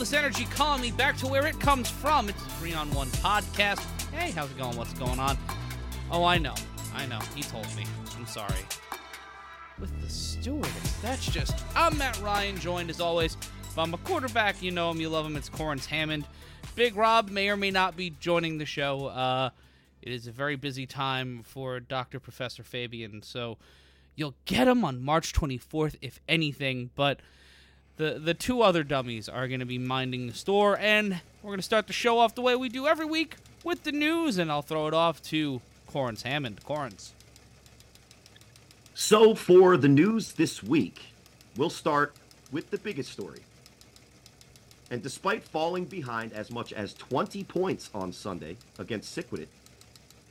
this energy calling me back to where it comes from. It's a three on one podcast. Hey, how's it going? What's going on? Oh, I know. I know. He told me. I'm sorry. With the stewardess. That's just. I'm Matt Ryan, joined as always. If I'm a quarterback, you know him, you love him. It's Corrins Hammond. Big Rob may or may not be joining the show. Uh, it is a very busy time for Dr. Professor Fabian, so you'll get him on March 24th, if anything. But the the two other dummies are going to be minding the store, and we're going to start the show off the way we do every week with the news, and I'll throw it off to Corrins Hammond. Corrins. So for the news this week, we'll start with the biggest story. And despite falling behind as much as 20 points on Sunday against Siquidit,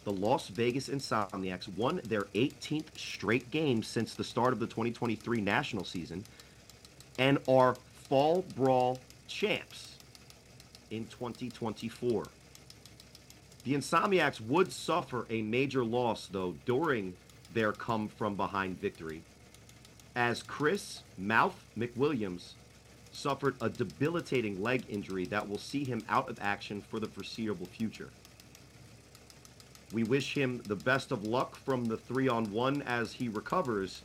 the Las Vegas Insomniacs won their 18th straight game since the start of the 2023 national season and are fall brawl champs in 2024. The Insomniacs would suffer a major loss, though, during their come from behind victory, as Chris Mouth McWilliams suffered a debilitating leg injury that will see him out of action for the foreseeable future. We wish him the best of luck from the three on one as he recovers,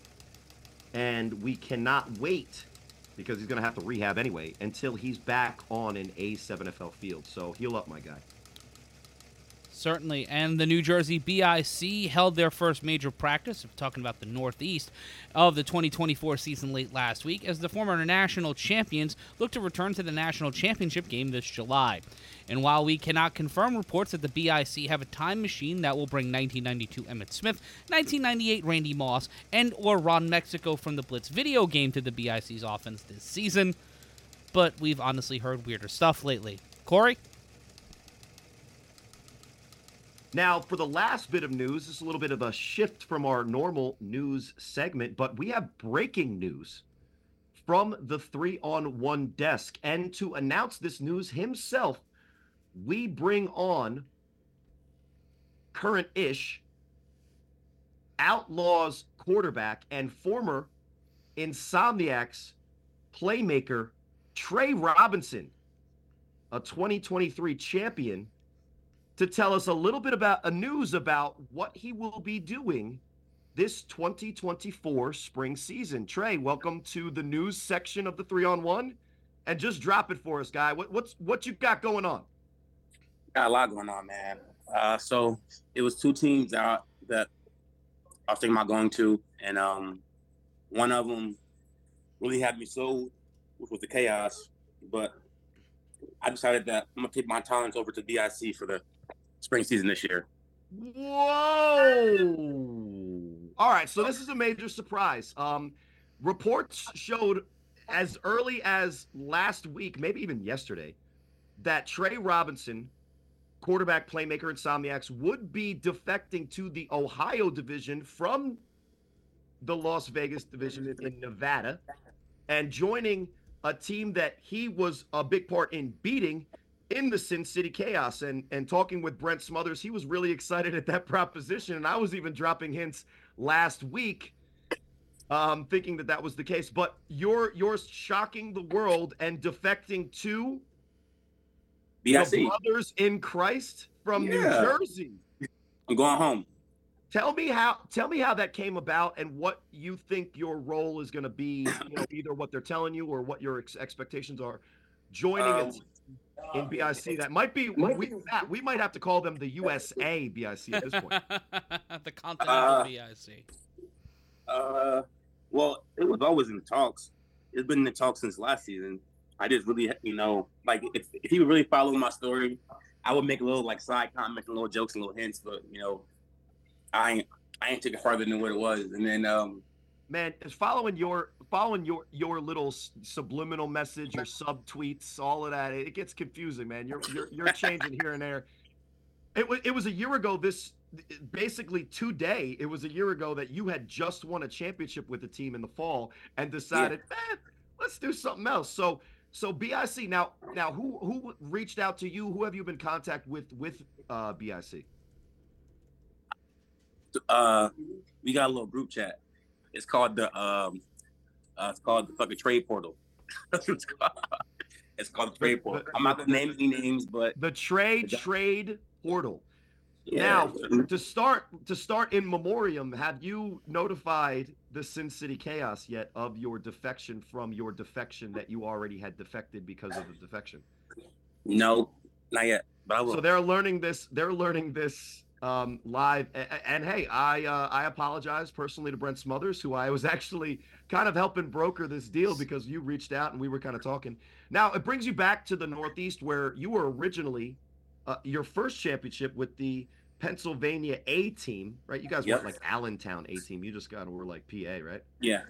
and we cannot wait because he's going to have to rehab anyway until he's back on an A7FL field. So heal up, my guy. Certainly. And the New Jersey BIC held their first major practice, talking about the Northeast, of the 2024 season late last week as the former national champions look to return to the national championship game this July. And while we cannot confirm reports that the BIC have a time machine that will bring 1992 Emmitt Smith, 1998 Randy Moss, and or Ron Mexico from the Blitz video game to the BIC's offense this season, but we've honestly heard weirder stuff lately. Cory? Now, for the last bit of news, this is a little bit of a shift from our normal news segment, but we have breaking news from the three on one desk. And to announce this news himself, we bring on current ish Outlaws quarterback and former Insomniacs playmaker Trey Robinson, a 2023 champion to tell us a little bit about a news about what he will be doing this 2024 spring season. Trey, welcome to the news section of the three on one, and just drop it for us, guy. What, what's what you got going on? Got a lot going on, man. Uh, so it was two teams that that I was thinking about going to, and um, one of them really had me sold, which was the chaos. But I decided that I'm gonna take my talents over to BIC for the spring season this year. Whoa! All right, so this is a major surprise. Um, reports showed as early as last week, maybe even yesterday, that Trey Robinson, quarterback playmaker Insomniacs, would be defecting to the Ohio division from the Las Vegas division in Nevada and joining a team that he was a big part in beating in the Sin City Chaos. And and talking with Brent Smothers, he was really excited at that proposition. And I was even dropping hints last week, um, thinking that that was the case. But you're you're shocking the world and defecting to BIC. the brothers in Christ from New Jersey. I'm going home. Tell me how tell me how that came about and what you think your role is going to be. You know, either what they're telling you or what your ex- expectations are. Joining Um, in BIC that might be we, Matt, we might have to call them the USA BIC at this point. the Continental Uh, BIC. Uh, well, it was always in the talks. It's been in the talks since last season. I just really, you know, like if, if he would really follow my story, I would make a little like side comments, and little jokes, and little hints. But you know, I ain't, I ain't took it farther than what it was. And then, um, Man, is following your following your your little subliminal message, your sub tweets, all of that, it gets confusing, man. You're you're, you're changing here and there. It was it was a year ago. This basically today. It was a year ago that you had just won a championship with the team in the fall and decided, man, let's do something else. So so BIC now now who who reached out to you? Who have you been in contact with with uh, BIC? uh, we got a little group chat. It's called the um, uh, it's called the fucking trade portal. That's what it's called. It's called the trade portal. I'm not gonna name any names, but The trade trade portal. yeah. Now, to start to start in memoriam, have you notified the Sin City Chaos yet of your defection from your defection that you already had defected because of the defection? no, not yet. But I will. So they're learning this. They're learning this um, live. And, and hey, I uh, I apologize personally to Brent Smothers, who I was actually kind of helping broker this deal because you reached out and we were kind of talking. Now it brings you back to the Northeast where you were originally uh, your first championship with the Pennsylvania A team, right? You guys Yep. weren't like Allentown A team. You just of were like PA, right? yeah.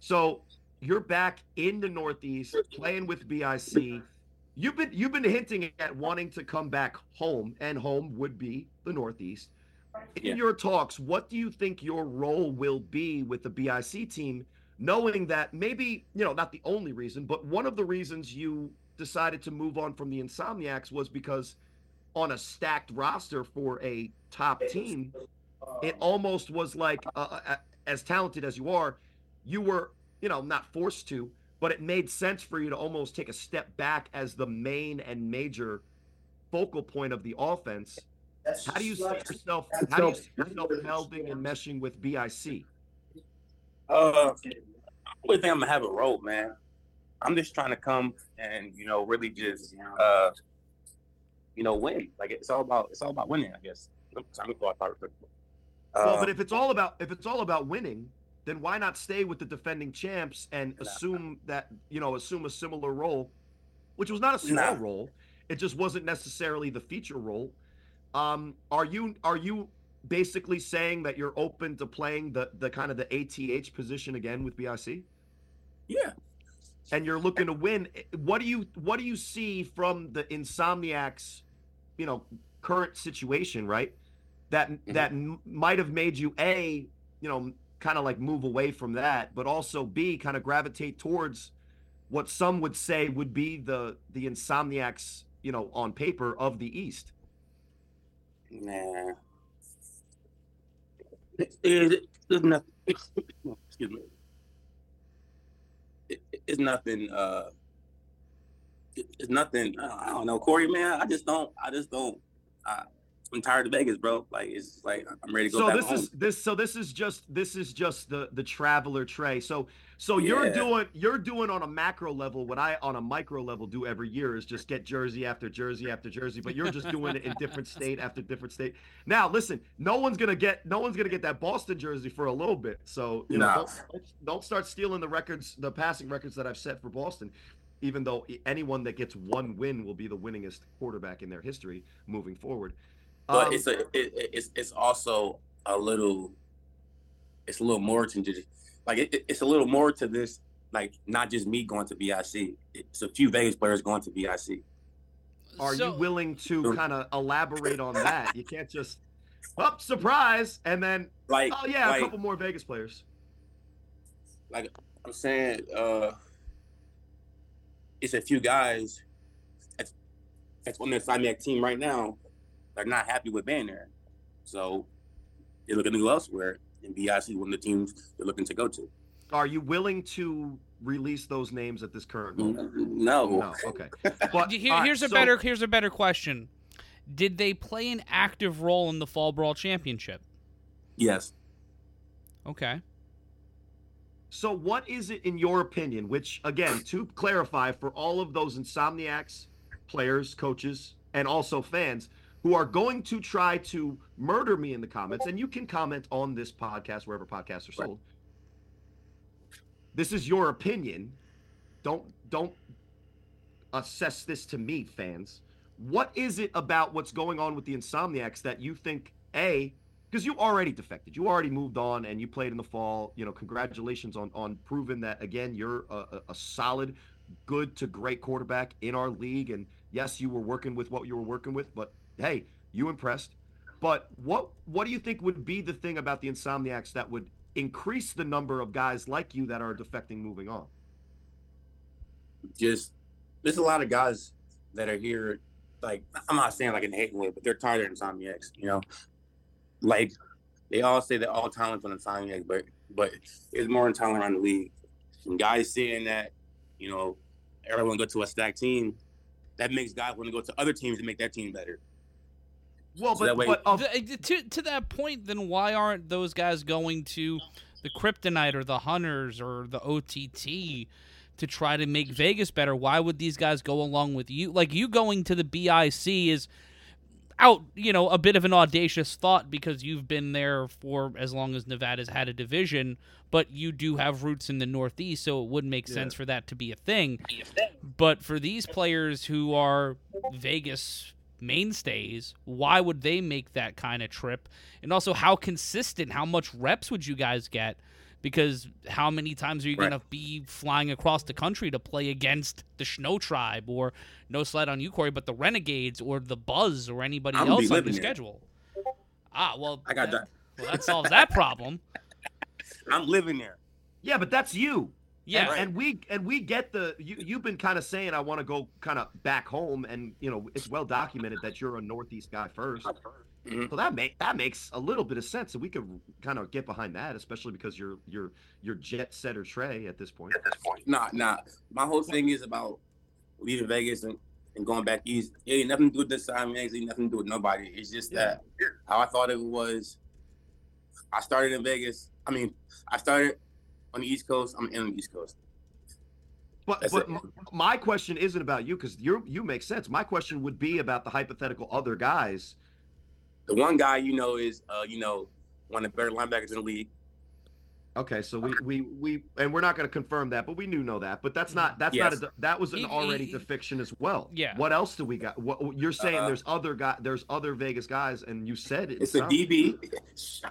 So you're back in the Northeast playing with BIC. You've been you've been hinting at wanting to come back home, and home would be the Northeast. In Yeah. your talks, what do you think your role will be with the BIC team, knowing that maybe you know not the only reason, but one of the reasons you decided to move on from the Insomniacs was because on a stacked roster for a top team, it almost was like uh, uh, as talented as you are, you were you know not forced to, but it made sense for you to almost take a step back as the main and major focal point of the offense. How do you see yourself? How do you see yourself melding and meshing with BIC? Uh, I really think I'm gonna have a role, man. I'm just trying to come and you know really just uh, you know win. Like it's all about it's all about winning, I guess. Time to go out real quick. Well, Uh, but if it's all about if it's all about winning, then why not stay with the defending champs and assume that you know assume a similar role, which was not a small role. It just wasn't necessarily the feature role. Um, are you are you basically saying that you're open to playing the the kind of the ATH position again with BIC? yeah, and you're looking to win what do you what do you see from the insomniacs you know current situation right that that m- might have made you a you know kind of like move away from that but also b kind of gravitate towards what some would say would be the the insomniacs you know on paper of the east nah. It, it, nothing. Excuse me. It, it's nothing. Uh, it, it's nothing. I don't, I don't know, Cory. Man, I just don't. I just don't. I, I'm tired of Vegas, bro. Like it's like I'm ready to go so this home. is this so this is just this is just the the traveler tray so so you're doing you're doing on a macro level what i on a micro level do every year is just get jersey after jersey after jersey but you're just doing it in different state after different state now listen no one's gonna get no one's gonna get that boston jersey for a little bit so you know Nah. don't, don't, don't start stealing the records the passing records that i've set for boston even though anyone that gets one win will be the winningest quarterback in their history moving forward but Um, it's a it, it- it's it's also a little it's a little more to just like it, it- it's a little more to this like not just me going to BIC it's a few Vegas players going to BIC are So- you willing to kind of elaborate on that? You can't just, up surprise, and then, like oh yeah, like, a couple more Vegas players. like I'm saying uh it's a few guys that's that's on the Insomniac team right now they're not happy with being there so they're looking to go elsewhere and BIC one of the teams they're looking to go to Are you willing to release those names at this current moment? Mm, no, No. Okay. But Here- all right, here's a so- better here's a better question. Did they play an active role in the Fall Brawl Championship? yes Okay. So, what is it in your opinion? Which, again, to clarify, for all of those insomniacs, players, coaches, and also fans who are going to try to murder me in the comments, and you can comment on this podcast wherever podcasts are sold. This is your opinion. Don't don't assess this to me, fans. What is it about what's going on with the insomniacs that you think a because you already defected, you already moved on, and you played in the fall. You know, congratulations on on proving that again. You're a, a, a solid, good to great quarterback in our league. And yes, you were working with what you were working with, but hey, you impressed. But what what do you think would be the thing about the Insomniacs that would increase the number of guys like you that are defecting moving on? just there's a lot of guys that are here. Like I'm not saying like in a hating way, but they're tired of Insomniacs. You know, like they all say they're all talent on Insomniacs, but but it's more in talent around the league. Some guys seeing that, you know, everyone go to a stacked team. That makes guys want to go to other teams to make their team better. Well, So but, that way- but of, The- eh, to to that point, then why aren't those guys going to the Kryptonite or the Hunters or the OTT to try to make Vegas better? Why would these guys go along with you? Like you going to the BIC is out, you know, a bit of an audacious thought because you've been there for as long as Nevada's had a division, but you do have roots in the Northeast, so it wouldn't make Yeah. sense for that to be a thing. But for these players who are Vegas mainstays, why would they make that kind of trip? And also, how consistent, how much reps would you guys get? Because how many times are you Right. going to be flying across the country to play against the Snow Tribe or no slide on you, Cory, but the Renegades or the Buzz or anybody I'm else on the living schedule? Ah, well, I got that, well, that solves that problem. I'm living there. yeah, but that's you. Yeah, and, and we and we get the you you've been kind of saying I want to go kind of back home, and you know it's well documented that you're a Northeast guy first. Mhm. So that make that makes a little bit of sense, and we could kind of get behind that, especially because you're you're you're jet setter Trey at this point. At this point, nah, nah. My whole thing is about leaving Vegas and, and going back east. It ain't nothing to do with this time, it ain't nothing to do with nobody. It's just that how I thought it was. I started in Vegas. I mean, I started on the East Coast. I'm in the East Coast. But That's but it. my question isn't about you because you you make sense. My question would be about the hypothetical other guys. The one guy you know is, uh, you know, one of the better linebackers in the league. Okay, so we we we and we're not going to confirm that, but we do know that. But that's not that's not a that was an already he- defiction as well. Yeah. What else do we got? What you're saying? Uh, there's other guy. There's other Vegas guys, and you said it. It's a DB.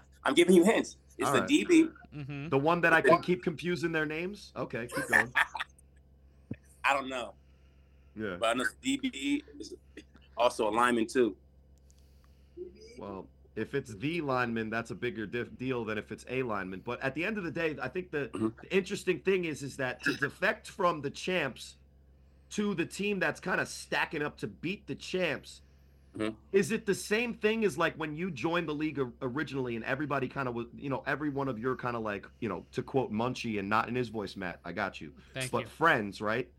I'm giving you hints. It's All the right. DB. hmm The one that I can keep confusing their names. Okay, keep going. I don't know, Yeah. but I know DB is also a lineman too. Well, if it's the lineman, that's a bigger diff- deal than if it's a lineman. But at the end of the day, I think the, Mhm. the interesting thing is is that to defect from the champs to the team that's kind of stacking up to beat the champs. Mhm. Is it the same thing as like when you joined the league originally and everybody kind of was, you know, every one of your kind of like, you know, to quote Munchie and not in his voice, Matt, I got you. Thank but you. friends, right?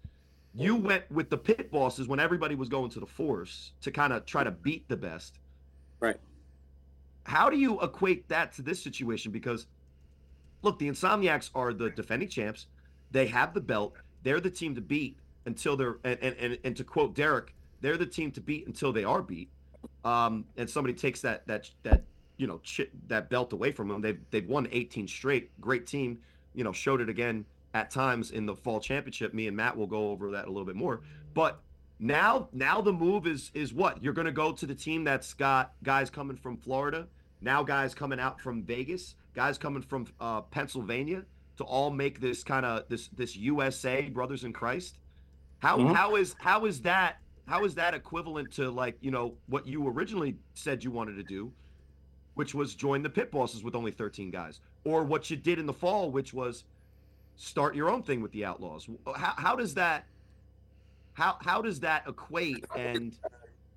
You went with the pit bosses when everybody was going to the force to kind of try to beat the best. Right. How do you equate that to this situation? Because look, the Insomniacs are the defending champs. They have the belt. They're the team to beat until they're and and, and, and to quote Derek, they're the team to beat until they are beat. Um, and somebody takes that that that you know chi- that belt away from them. They've they've won 18 straight. Great team. You know, showed it again at times in the fall championship. Me and Matt will go over that a little bit more. But now now the move is is what you're going to go to the team that's got guys coming from Florida, now guys coming out from Vegas, guys coming from uh, Pennsylvania to all make this kind of this this USA brothers in Christ. How Mhm. how is how is that how is that equivalent to like you know what you originally said you wanted to do, which was join the pit bosses with only 13 guys, or what you did in the fall, which was start your own thing with the Outlaws. Uh, how how does that how how does that equate? And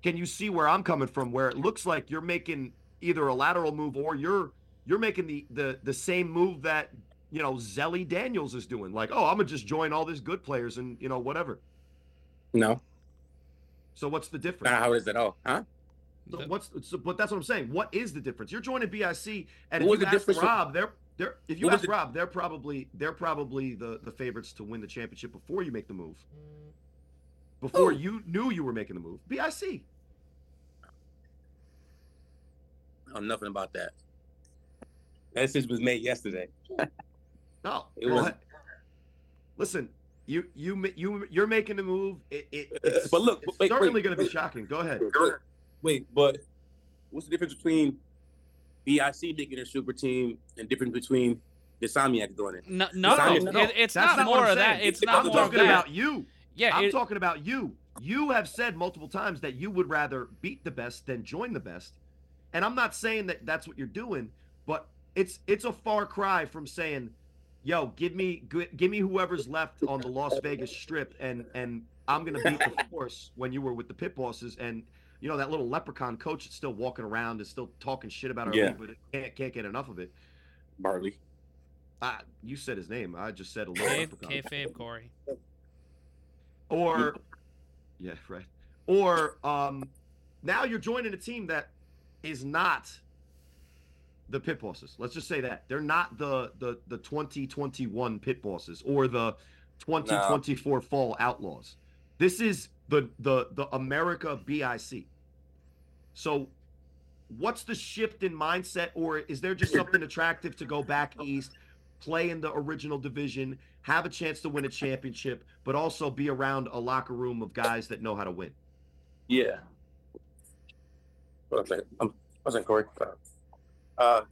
can you see where I'm coming from where it looks like you're making either a lateral move or you're you're making the the the same move that you know Zelly Daniels is doing? Like oh I'm gonna just join all these good players and you know whatever. No, so what's the difference? How it is all, huh? So what's so, but that's what I'm saying. What is the difference? You're joining BIC and What if you ask difference- Rob they're they're if you What ask the- Rob they're probably they're probably the the favorites to win the championship before you make the move. Before you knew you were making the move BIC I know oh, nothing about that. That decision was made yesterday. No, It was- Listen, you you ma- you you're making the move. It, it it's, But look, it's wait, certainly going to be shocking. Go ahead. Wait, but what's the difference between BIC making a super team and difference between the Insomniacs doing it? No, no, no, no, it- it's That's not what more I'm of that. saying. It's not I'm doesn't more work of talking that. about you. yeah, I'm it- talking about you. You have said multiple times that you would rather beat the best than join the best, and I'm not saying that that's what you're doing, but it's it's a far cry from saying, "Yo, give me give me whoever's left on the Las Vegas Strip, and and I'm gonna beat the force." When you were with the pit bosses, and you know that little leprechaun coach that's still walking around is still talking shit about our Yeah. league, but it can't can't get enough of it. Bartley. Uh, you said his name. I just said a little Kayfabe, leprechaun. kayfabe, Cory. or yeah, right. Or um, now you're joining a team that is not the pit bosses. Let's just say that they're not the the the 2021 pit bosses or the 2024 fall outlaws. This is the the the America BIC. So what's the shift in mindset or is there just something attractive to go back east, play in the original division, have a chance to win a championship, but also be around a locker room of guys that know how to win? Yeah. That? Um, that, Cory? Uh,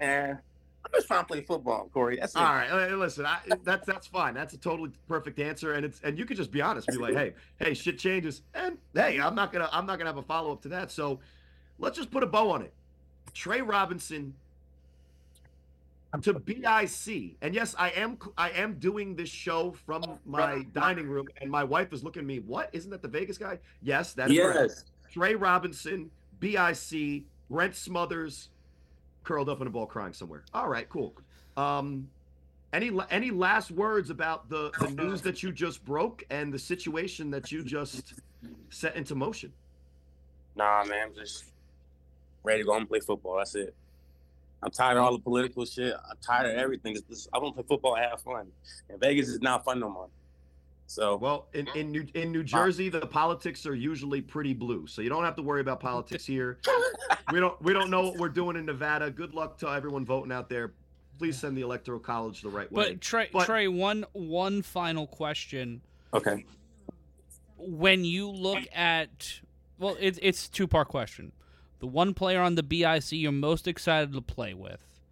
and I'm just trying to play football, Cory. That's it. All right, listen, I, that's that's fine. That's a totally perfect answer, and it's and you could just be honest, be like, hey, hey, shit changes, and hey, I'm not gonna I'm not gonna have a follow up to that. So let's just put a bow on it. Trey Robinson to BIC, and yes, I am I am doing this show from my dining room, and my wife is looking at me. What isn't that the Vegas guy? Yes, that's yes. correct. Trey Robinson, BIC, Brent Smothers, curled up in a ball crying somewhere. All right, cool. Um, any any last words about the the news that you just broke and the situation that you just set into motion? Nah, man, I'm just ready to go and play football. That's it. I'm tired of all the political shit. I'm tired of everything. I want to play football and have fun. And Vegas is not fun no more. So well, in mm. in New in New Jersey, the politics are usually pretty blue, so you don't have to worry about politics here. we don't we don't know what we're doing in Nevada. Good luck to everyone voting out there. Please send the electoral college the right way. But Trey, but, Trey, one one final question. Okay. When you look at, well, it's it's two part question. The one player on the BIC you're most excited to play with,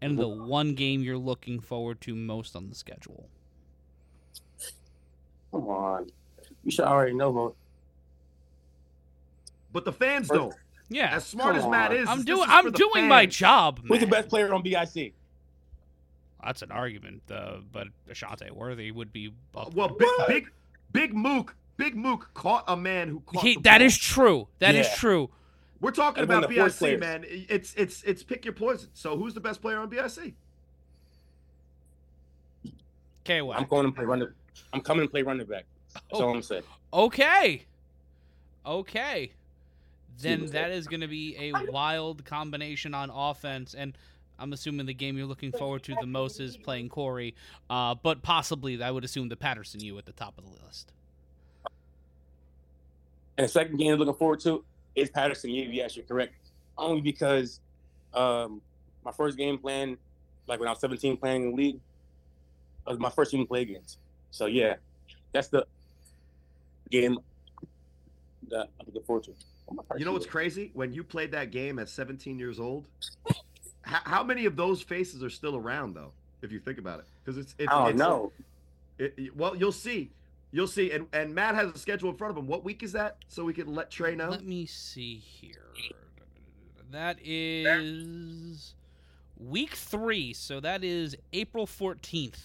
and the mm-hmm. one game you're looking forward to most on the schedule. Come on. You should already know, but but the fans don't. Yeah. As smart as Matt is, I'm doing is I'm doing fans. my job. Who's the Matt. best player on BIC? That's an argument, uh, but Ashante Worthy would be. up Well, there. big, big big Mook, big Mook caught a man who caught. he, the that ball. is true. That is Yeah. true. We're talking I've been about the fourth BIC, players. man. It's it's it's pick your poison. So who's the best player on BIC? Okay, well, I'm going to play running. I'm coming to play running back. That's Oh. all I'm saying. Okay. Okay. Then that is going to be a wild combination on offense, and I'm assuming the game you're looking forward to the most is playing Cory, uh, but possibly I would assume the Patterson you at the top of the list. And the second game I'm looking forward to is Patterson. You, yes, you're correct. Only because um, my first game plan, like when I was 17 playing in the league, was my first team to play against. So yeah, that's the game that I'm looking forward to. You know what's crazy? When you played that game at 17 years old, how, how many of those faces are still around though? If you think about it, because it's, it's I don't it's know. it- it- well, you'll see, you'll see, and and Matt has a schedule in front of him. What week is that? So we can let Trey know. Let me see here. That is week three, so that is April 14th.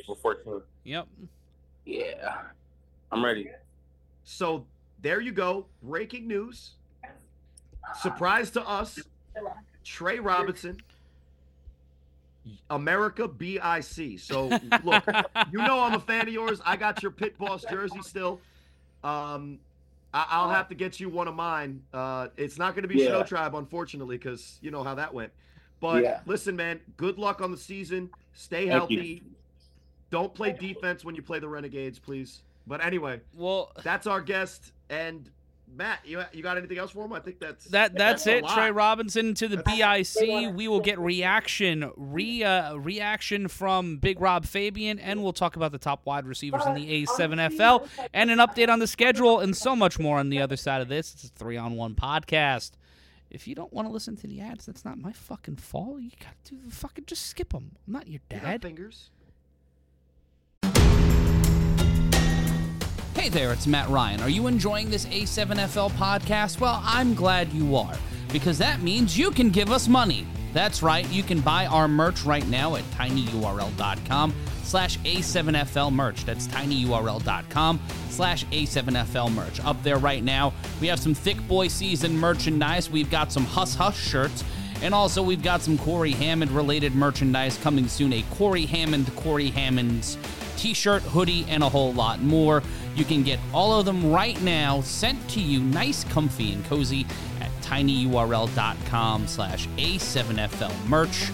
April 14th. Yep. Yeah, I'm ready. So there you go. Breaking news. Surprise to us. Trey Robinson, America BIC. So look, you know I'm a fan of yours. I got your pit boss jersey still. Um, I- I'll have to get you one of mine. Uh, it's not going to be Yeah. Snow Tribe, unfortunately, because you know how that went. But Yeah. listen, man, good luck on the season. Stay Thank you. Healthy. Don't play defense when you play the Renegades, please. But anyway, Well, that's our guest. And Matt, you you got anything else for him? I think that's that that's, a it. Trey Robinson to the That's- BIC. We will get reaction re uh, reaction from Big Rob Fabian, and we'll talk about the top wide receivers in the A7FL and an update on the schedule and so much more on the other side of this. It's a three on one podcast. If you don't want to listen to the ads, that's not my fucking fault. You gotta do fucking just skip them. I'm not your You got dad. fingers. Hey there, it's Matt Ryan. Are you enjoying this A7FL podcast? Well, I'm glad you are, because that means you can give us money. That's right, you can buy our merch right now at tinyurl.com slash A7FL merch. That's tinyurl.com slash A7FL merch. Up there right now, we have some Thick Boy Season merchandise. We've got some Huss Huss shirts. And also, we've got some Cory Hammond related merchandise coming soon. A Cory Hammond, Cory Hammond's t shirt, hoodie, and a whole lot more. You can get all of them right now sent to you nice, comfy, and cozy at tinyurl.com slash A7FL merch.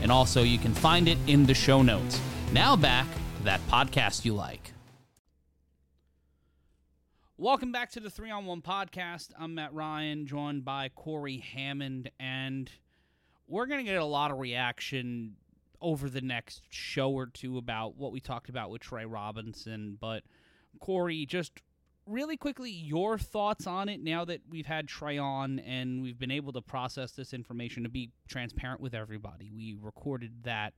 And also, you can find it in the show notes. Now back to that podcast you like. Welcome back to the Three on One podcast. I'm Matt Ryan, joined by Cory Hammond, and we're going to get a lot of reaction over the next show or two about what we talked about with Trey Robinson. But, Cory, just really quickly, your thoughts on it now that we've had Trey on and we've been able to process this information to be transparent with everybody. We recorded that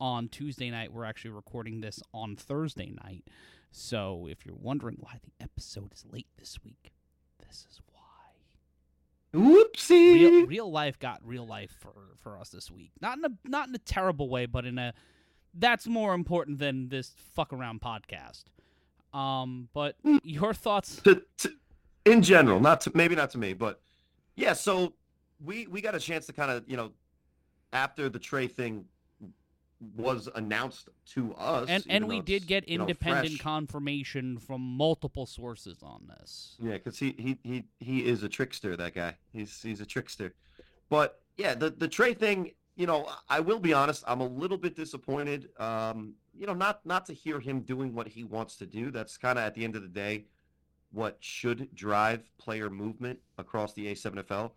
on Tuesday night. We're actually recording this on Thursday night. So if you're wondering why the episode is late this week, this is why. Whoopsie. Real, real life got real life for, for us this week. Not in a not in a terrible way, but in a that's more important than this fuck around podcast. Um, but your thoughts? to, to, in general, not to maybe not to me, but yeah. So we we got a chance to kind of you know after the Trey thing was announced to us, and and we did get you know, independent confirmation from multiple sources on this. Yeah, because he, he he he is a trickster. That guy. He's he's a trickster. But yeah, the the Trey thing. You know, I will be honest. I'm a little bit disappointed. Um, you know, not not to hear him doing what he wants to do. That's kind of at the end of the day, what should drive player movement across the A7FL.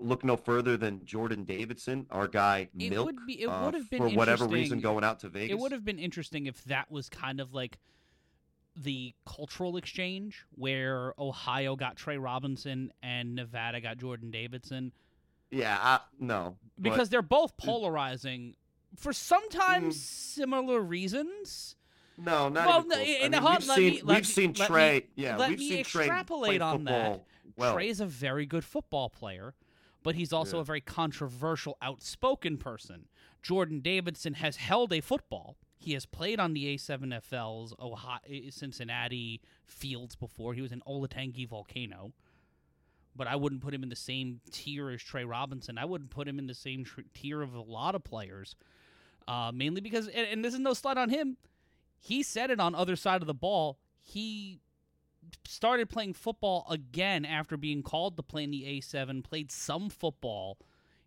Look no further than Jordan Davidson, our guy It Milk, would be. It uh, would have been for whatever reason going out to Vegas. It would have been interesting if that was kind of like the cultural exchange where Ohio got Trey Robinson and Nevada got Jordan Davidson Yeah, I, no, because they're both polarizing for sometimes Mm. similar reasons. no, not Well, even no. In a hot- we've seen me- we've seen let me- Trey. yeah, let we've me seen Trey play extrapolate on that. Well, Trey is a very good football player, but he's also Yeah. a very controversial, outspoken person. Jordan Davidson has held a football. He has played on the A7FL's Ohio, Cincinnati fields before. He was in Olatangi Volcano. But I wouldn't put him in the same tier as Trey Robinson. I wouldn't put him in the same tr- tier of a lot of players. Uh, mainly because, and, and this is no slight on him, he said it on other side of the ball. He started playing football again after being called to play in the A7, played some football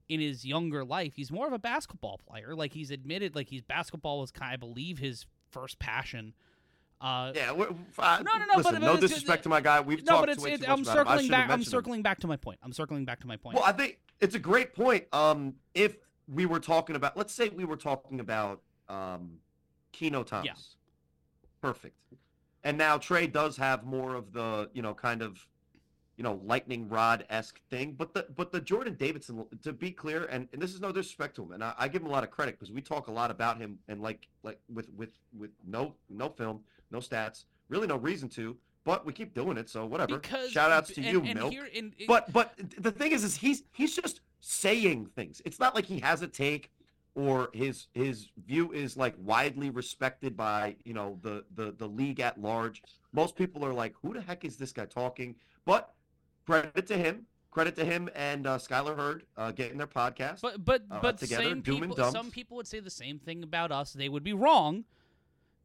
in his younger life. He's more of a basketball player. Like he's admitted like he's basketball was kind I believe his first passion. Uh Yeah, No, no, no, Listen, but- no but it's- disrespect to my guy. We've no, talked but it's, it's I'm circling back I'm mentioned him. circling back to my point. I'm circling back to my point. Well, I think it's a great point. Um, if we were talking about, let's say we were talking about um, Keno Thomas, perfect. And now Trey does have more of the, you know, kind of, you know, lightning rod esque thing. But the but the Jordan Davidson, to be clear, and, and this is no disrespect to him, and I, I give him a lot of credit because we talk a lot about him, and like like with with with no no film, no stats, really no reason to. But we keep doing it, so whatever. because Shout outs to and, you, and Milk. And, But but the thing is, is he's he's just saying things. It's not like he has a take or his his view is like widely respected by you know the the the league at large. Most people are like, who the heck is this guy talking? But credit to him, credit to him and uh, Skylar Hurd uh, getting their podcast. But but uh, but together, same doom and people. Some people would say the same thing about us. They would be wrong.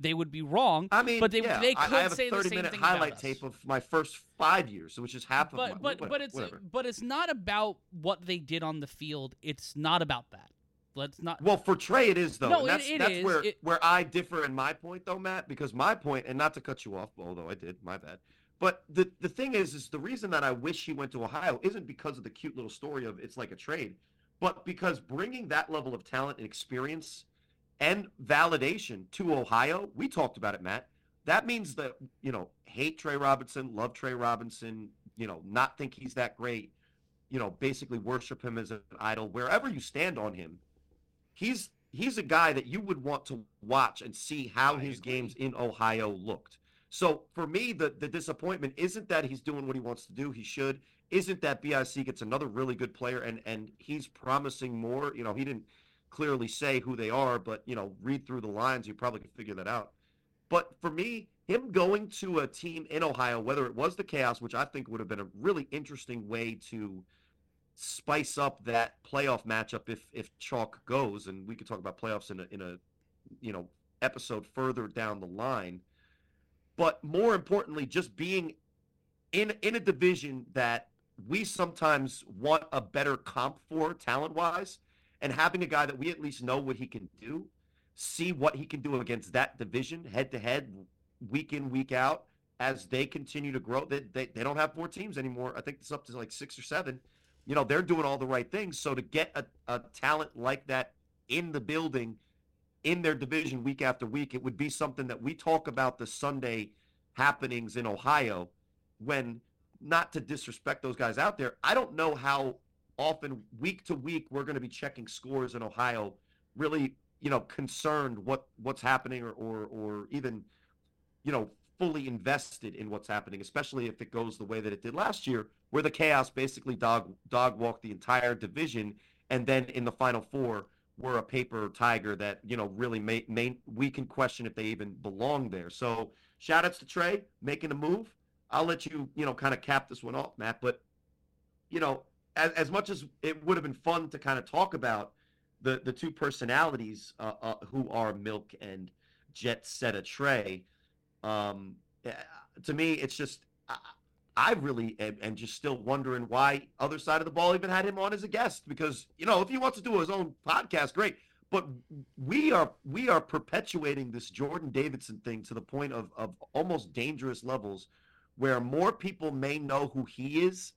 They would be wrong. I mean, but they- yeah, they could I have say a the 30 same minute thing about highlight tape of my first five years, which is half of my. But but whatever, but it's whatever. but it's not about what they did on the field. It's not about that. Let's not. Well, for Trey, it is though. No, and it- that's it that's is. where It- where I differ in my point, though, Matt. Because my point, and not to cut you off, although I did, my bad. But the the thing is, is the reason that I wish he went to Ohio isn't because of the cute little story of it's like a trade, but because bringing that level of talent and experience and validation to Ohio, we talked about it, Matt. That means that you know hate Trey Robinson, love Trey Robinson, you know, not think he's that great, you know, basically worship him as an idol. Wherever you stand on him, he's he's a guy that you would want to watch and see how his games in Ohio looked. So for me, the the disappointment isn't that he's doing what he wants to do. He should. Isn't that BIC gets another really good player and and he's promising more. You know, he didn't clearly say who they are, but you know, read through the lines, you probably could figure that out. But for me, him going to a team in Ohio, whether it was the Chaos, which I think would have been a really interesting way to spice up that playoff matchup if if chalk goes, and we could talk about playoffs in a in a you know episode further down the line. But more importantly, just being in in a division that we sometimes want a better comp for talent wise, and having a guy that we at least know what he can do, see what he can do against that division head to head, week in week out, as they continue to grow. They, they they don't have four teams anymore. I think it's up to like six or seven. You know they're doing all the right things. So to get a, a talent like that in the building, in their division week after week, it would be something that we talk about the Sunday happenings in Ohio when not to disrespect those guys out there, I don't know how often week to week we're going to be checking scores in Ohio, really, you know, concerned what what's happening or or, or even, you know, fully invested in what's happening, especially if it goes the way that it did last year, where the chaos basically dog dog walked the entire division, and then in the final four were a paper tiger that you know really may, may we can question if they even belong there. So shout outs to Trey making a move. I'll let you, you know, kind of cap this one off, Matt. But, you know, as, as much as it would have been fun to kind of talk about the the two personalities uh, uh, who are Milk and Jet Set a Trey, um, eh, to me, it's just I, I really am, am, just still wondering why other side of the ball even had him on as a guest because you know if he wants to do his own podcast, great. But we are we are perpetuating this Jordan Davidson thing to the point of of almost dangerous levels where more people may know who he is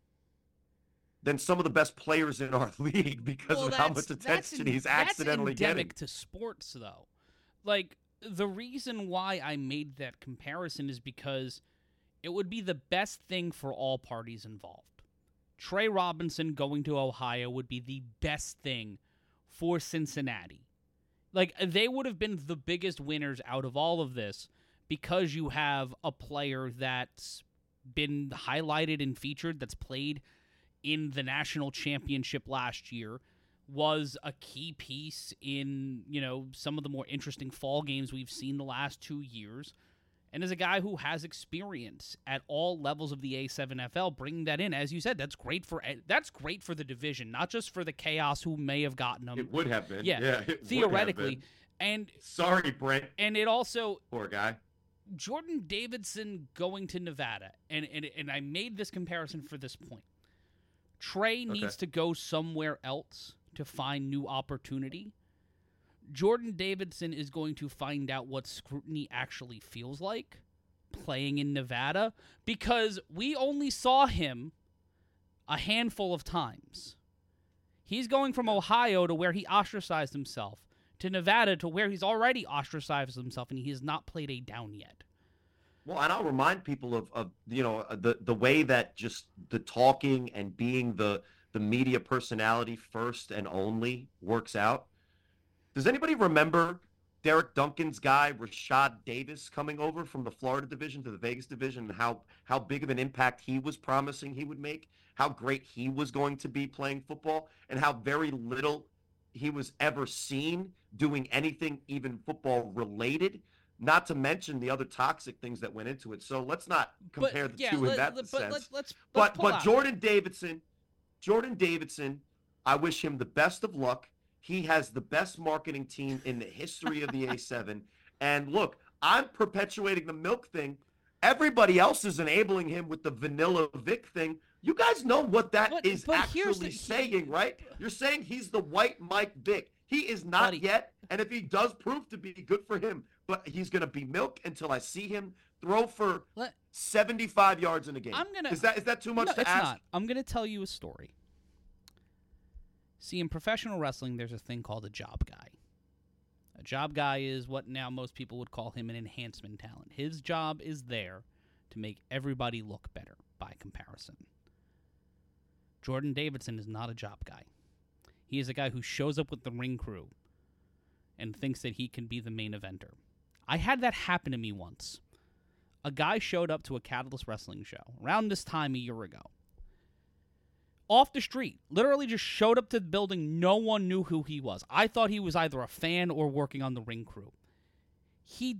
than some of the best players in our league because well, of how much attention he's accidentally that's endemic getting. to sports, though. Like the reason why I made that comparison is because it would be the best thing for all parties involved. Trey Robinson going to Ohio would be the best thing for Cincinnati. Like they would have been the biggest winners out of all of this because you have a player that's been highlighted and featured that's played in the national championship last year was a key piece in you know some of the more interesting fall games we've seen the last two years. And as a guy who has experience at all levels of the A7FL bringing that in as you said that's great for eh, that's great for the division not just for the chaos who may have gotten them it would have been. Yeah, yeah theoretically. And sorry Brent. And it also poor guy. Jordan Davidson going to Nevada, and, and, and I made this comparison for this point. Trey needs to go somewhere else to find new opportunity. Jordan Davidson is going to find out what scrutiny actually feels like playing in Nevada because we only saw him a handful of times. He's going from Ohio to where he ostracized himself to Nevada to where he's already ostracized himself and he has not played a down yet. Well, and I'll remind people of, of you know the the way that just the talking and being the the media personality first and only works out. Does anybody remember Derek Duncan's guy Rashad Davis coming over from the Florida division to the Vegas division and how how big of an impact he was promising he would make, how great he was going to be playing football, and how very little he was ever seen doing anything even football related not to mention the other toxic things that went into it. So let's not compare but, the yeah, two let, in that let, sense. But let's, let's, but, but Jordan Davidson, Jordan Davidson, I wish him the best of luck. He has the best marketing team in the history of the A7. And look, I'm perpetuating the milk thing. Everybody else is enabling him with the vanilla Vic thing. You guys know what that but, is but actually the, saying, right? You're saying he's the white Mike Vick. He is not buddy. yet, and if he does prove to be good for him, but he's going to be milk until I see him throw for Let, 75 yards in a game. I'm gonna. Is that is that too much no, to it's ask? Not. I'm going to tell you a story. See, in professional wrestling, there's a thing called a job guy. A job guy is what now most people would call him an enhancement talent. His job is there to make everybody look better by comparison. Jordan Davidson is not a job guy. He is a guy who shows up with the ring crew and thinks that he can be the main eventer. I had that happen to me once. A guy showed up to a Catalyst Wrestling show around this time a year ago. Off the street, literally just showed up to the building. No one knew who he was. I thought he was either a fan or working on the ring crew. He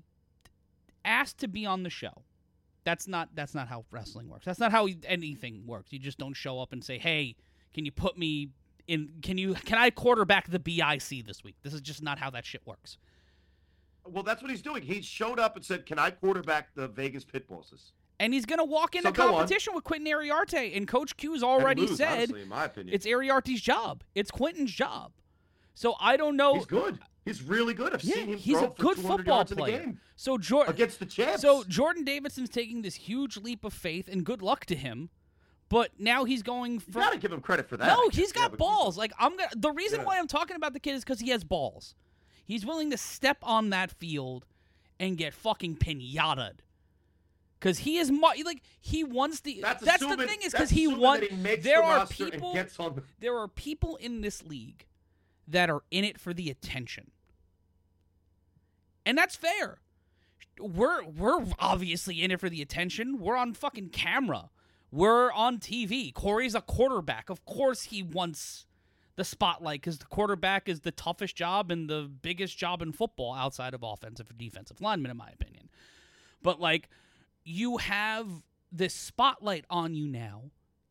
asked to be on the show. That's not that's not how wrestling works. That's not how anything works. You just don't show up and say, "Hey, can you put me in? Can you can I quarterback the BIC this week?" This is just not how that shit works. Well, that's what he's doing. He showed up and said, "Can I quarterback the Vegas Pit Bosses?" And he's going to walk into So competition with Quentin Ariarte. And Coach Q's already lose, said honestly, in my opinion, it's Ariarte's job. It's Quentin's job. So I don't know. he's good. He's really good. I've Yeah, seen him he's a good football player. game So Jordan, against the champs. so Jordan Davidson's taking this huge leap of faith, and good luck to him. But now he's going you from gotta give him credit for that. No, he's Yeah, got but balls. Like I'm gonna. The reason Yeah. why I'm talking about the kid is because he has balls. He's willing to step on that field and get fucking pinataed. Cause he is mu- like he wants the. That's, That's, the thing is because he wants. he There the are people. and gets on the. There are people in this league that are in it for the attention, and that's fair. We're we're obviously in it for the attention. We're on fucking camera. We're on TV. Cory's a quarterback. Of course, he wants the spotlight because the quarterback is the toughest job and the biggest job in football outside of offensive or defensive linemen, in my opinion. But like, you have this spotlight on you now,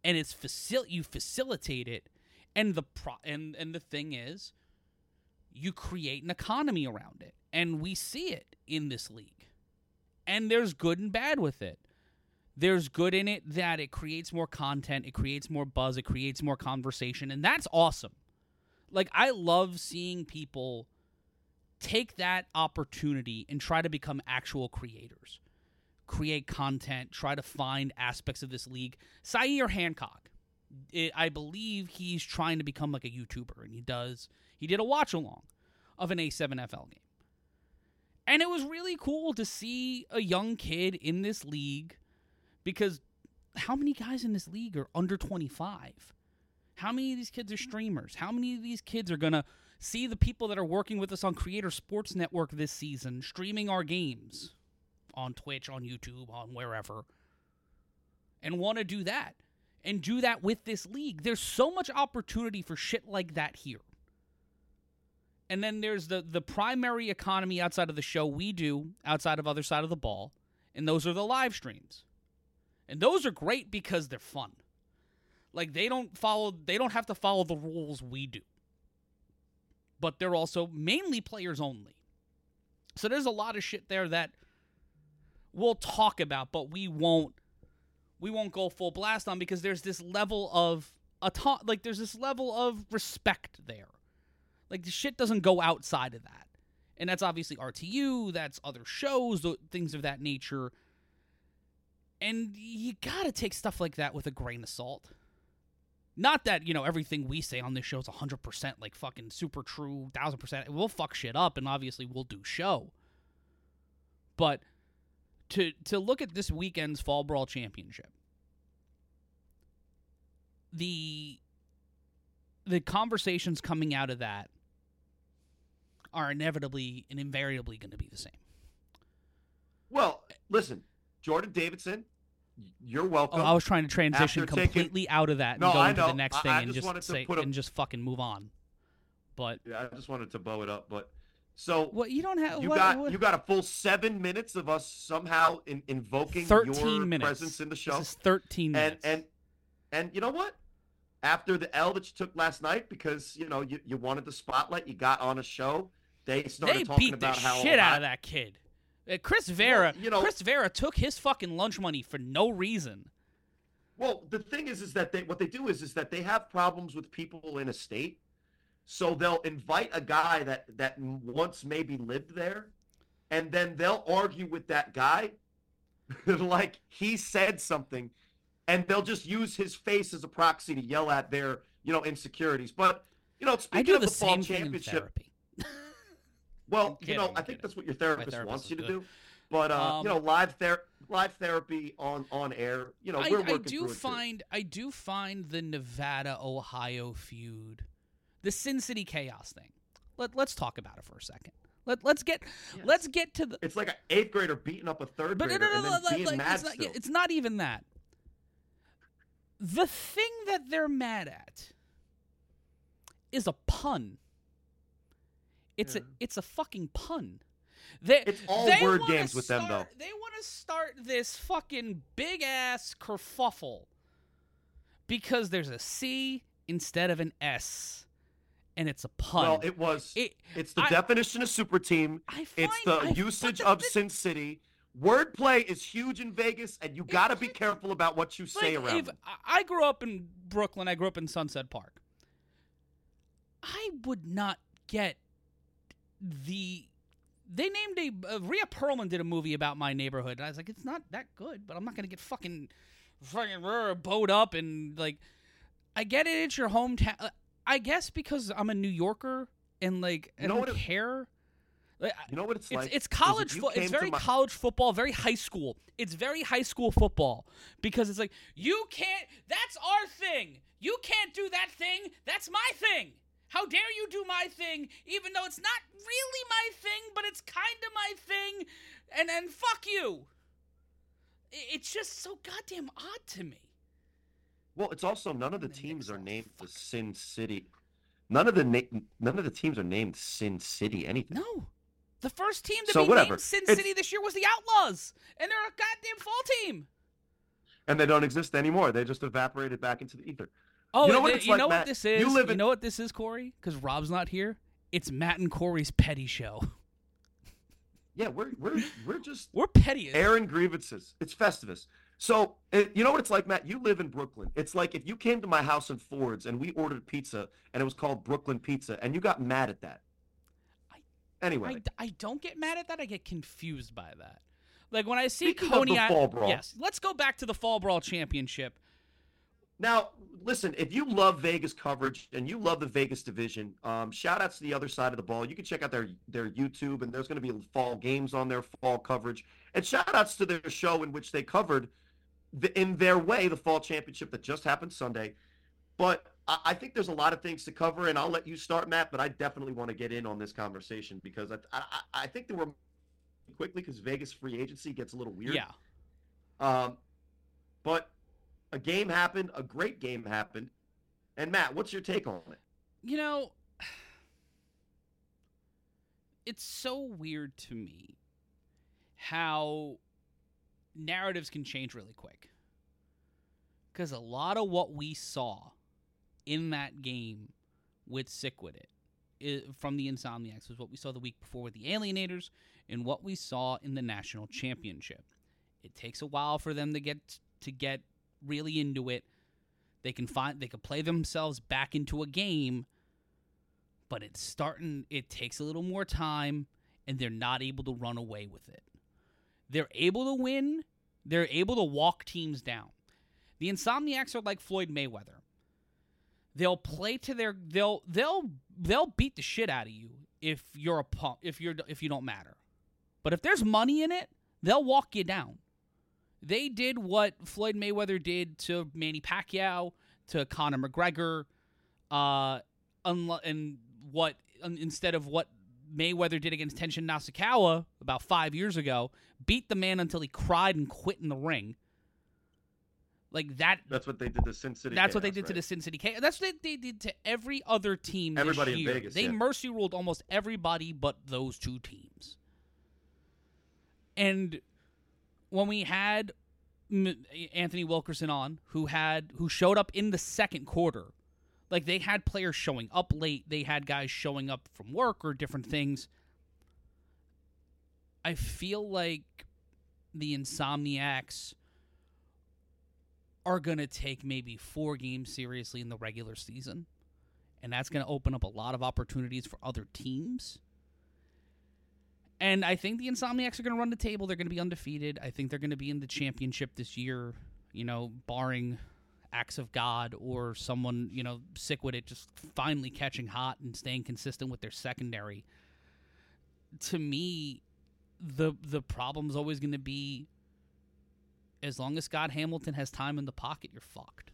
and it's facil- you facilitate it, and the pro- and and the thing is, you create an economy around it, and we see it in this league, and there's good and bad with it. There's good in it that it creates more content, it creates more buzz, it creates more conversation, and that's awesome. Like I love seeing people take that opportunity and try to become actual creators. Create content, try to find aspects of this league. Sayer Hancock, it, I believe he's trying to become like a YouTuber, and he does. He did a watch along of an A7FL game. And it was really cool to see a young kid in this league because how many guys in this league are under 25? How many of these kids are streamers? How many of these kids are going to see the people that are working with us on Creator Sports Network this season streaming our games on Twitch, on YouTube, on wherever, and want to do that? And do that with this league. There's so much opportunity for shit like that here. And then there's the the primary economy outside of the show we do, outside of other side of the ball, and those are the live streams. And those are great because they're fun. Like they don't follow they don't have to follow the rules we do. But they're also mainly players only. So there's a lot of shit there that we'll talk about, but we won't we won't go full blast on because there's this level of a like there's this level of respect there. Like the shit doesn't go outside of that. And that's obviously RTU, that's other shows, things of that nature. And you got to take stuff like that with a grain of salt. Not that, you know, everything we say on this show is 100% like fucking super true, 1000%. We'll fuck shit up and obviously we'll do show. But to to look at this weekend's Fall Brawl Championship, the the conversations coming out of that are inevitably and invariably going to be the same. Well, listen, Jordan Davidson, you're oh, welcome. Oh, I was trying to transition After taking- completely out of that and No, go I into know. the next thing I and just just, wanted to say put a- and just fucking move on. But yeah, I just wanted to bow it up, but so what you don't have you what, got what- you got a full seven minutes of us somehow in, invoking 13 your minutes. presence in the show, This is 13 and minutes. and and you know what? After the L that you took last night, because you know you, you wanted the spotlight, you got on a show. They started they talking beat the about how shit out of that kid. Uh, Chris Vera, you know- Chris Vera took his fucking lunch money for no reason. Well, the thing is, is that they what they do is is that they have problems with people in a state, so they'll invite a guy that that once maybe lived there, and then they'll argue with that guy, like he said something, and they'll just use his face as a proxy to yell at their you know insecurities. But you know, speaking I do of the, the, fall same thing in championship, therapy. well, I'm you know, I think that's what your therapist, therapist wants you to good. do. But uh, Um, you know, live ther- live therapy on on air. You know, I, we're I working do through it too. find I do find the Nevada Ohio feud, the Sin City Chaos thing. Let Let's talk about it for a second. Let Let's get Let's get to the. It's like an eighth grader beating up a third But grader no, no, and then like- being like, mad it's, not, still. it's not even that. The thing that they're mad at is a pun. It's Yeah. a it's a fucking pun. They, It's all they word games with them, though. They want to start this fucking big ass kerfuffle because there's a C instead of an S, and it's a pun. Well, it was. It- it's the I- definition of super team. I It's the I- usage the- of the- Sin City. Wordplay is huge in Vegas, and you got to be careful about what you say like, around. if. I- I grew up in Brooklyn, I grew up in Sunset Park. I would not get the. They named a uh, Rhea Perlman did a movie about my neighborhood, and I was like, it's not that good, but I'm not gonna get fucking fucking uh, bowed up and like. I get it, it's your hometown. uh, I guess because I'm a New Yorker and like I You know don't care. Like, You know what it's, it's like? it's college football. It's very my- college football, very high school. It's very high school football because it's like you can't. That's our thing. You can't do that thing. That's my thing. How dare you do my thing, even though it's not really my thing, but it's kind of my thing, and then fuck you. It's just so goddamn odd to me. Well, it's also none of the teams are named the. Sin City. None of the na- none of the teams are named Sin City anything. No. The first team to So be whatever. named Sin It's- City this year was the Outlaws, and they're a goddamn fall team. And they don't exist anymore. They just evaporated back into the ether. Oh, You know what th- you like, know what this is? You, live in- know what this is, Cory? Because Rob's not here. It's Matt and Cory's petty show. Yeah, we're we're we're just We're petty. airing grievances. It's Festivus. So it, you know what it's like, Matt? You live in Brooklyn. It's like if you came to my house in Ford's and we ordered pizza and it was called Brooklyn Pizza and you got mad at that. I- Anyway, I, I don't get mad at that. I get confused by that. Like when I see Speaking Coney the Island. Fall Brawl. Yes, let's go back to the Fall Brawl Championship. Now, listen, if you love Vegas coverage and you love the Vegas division, um, shout outs to the other side of the ball. You can check out their their YouTube and there's going to be fall games on their fall coverage. And shout outs to their show in which they covered the, in their way the fall championship that just happened Sunday. But I, I think there's a lot of things to cover, and I'll let you start, Matt. But I definitely want to get in on this conversation because I I, I think that we're quickly because Vegas free agency gets a little weird. Yeah. Um, but a game happened, a great game happened. And Matt, what's your take on it? You know, it's so weird to me how narratives can change really quick. Because a lot of what we saw in that game with Sick With It from the Insomniacs was what we saw the week before with the Alienators and what we saw in the national championship. It takes a while for them to get to get really into it. They can find they can play themselves back into a game, but it's starting it takes a little more time and they're not able to run away with it. They're able to win, they're able to walk teams down. The Insomniacs are like Floyd Mayweather. They'll play to their they'll they'll they'll beat the shit out of you if you're a pump if you're if you don't matter. But if there's money in it, they'll walk you down. They did what Floyd Mayweather did to Manny Pacquiao, to Conor McGregor, uh, unlo- and what un- instead of what Mayweather did against Tenshin Nasukawa about five years ago, beat the man until he cried and quit in the ring. Like that. That's what they did to Sin City. That's what they Chaos, did to the Sin City Chaos. That's what they did to every other team. Everybody this in. Vegas, They yeah. mercy ruled almost everybody but those two teams. And when we had Anthony Wilkerson on, who had who showed up in the second quarter, like they had players showing up late, they had guys showing up from work or different things. I feel like the Insomniacs are going to take maybe four games seriously in the regular season. And that's going to open up a lot of opportunities for other teams. And I think the Insomniacs are going to run the table. They're going to be undefeated. I think they're going to be in the championship this year, you know, barring acts of God or someone, you know, sick with it, just finally catching hot and staying consistent with their secondary. To me, the the problem's always going to be as long as Scott Hamilton has time in the pocket, you're fucked.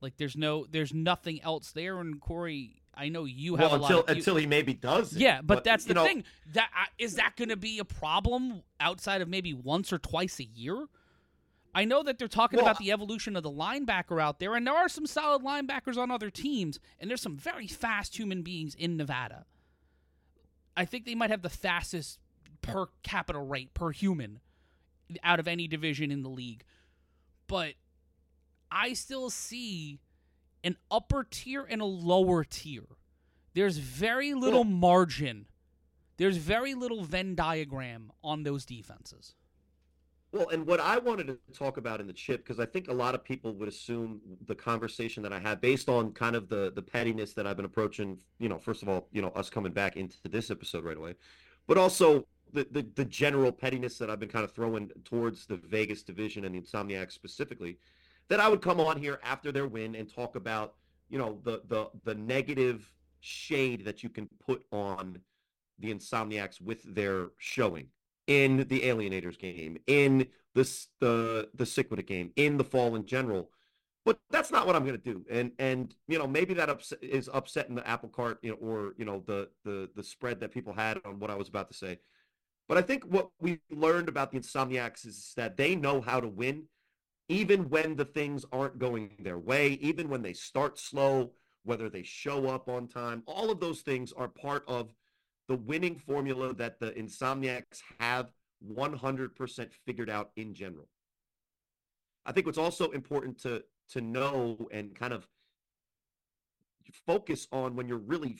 Like there's no there's nothing else there. And Cory, I know you have Well, a until lot. Of, you- until he maybe does. It. yeah, but, that's the know, thing. That uh, is that going to be a problem outside of maybe once or twice a year? I know that they're talking Well, about the evolution of the linebacker out there, and there are some solid linebackers on other teams, and there's some very fast human beings in Nevada. I think they might have the fastest per capita rate per human out of any division in the league. But I still see an upper tier and a lower tier. There's very little margin. There's very little Venn diagram on those defenses. Well, and what I wanted to talk about in the chip, because I think a lot of people would assume the conversation that I had based on kind of the the pettiness that I've been approaching, you know, first of all, you know, us coming back into this episode right away, but also the, the, the general pettiness that I've been kind of throwing towards the Vegas division and the Insomniacs specifically, that I would come on here after their win and talk about, you know, the the the negative shade that you can put on the Insomniacs with their showing in the Alienators game, in the the the Sick With It game, in the fall in general. But that's not what I'm going to do. And and you know maybe that upset, is upsetting the apple cart, you know, or you know the the the spread that people had on what I was about to say. But I think what we learned about the Insomniacs is that they know how to win, even when the things aren't going their way, even when they start slow, whether they show up on time. All of those things are part of the winning formula that the Insomniacs have 100% figured out in general. I think what's also important to to know and kind of focus on when you're really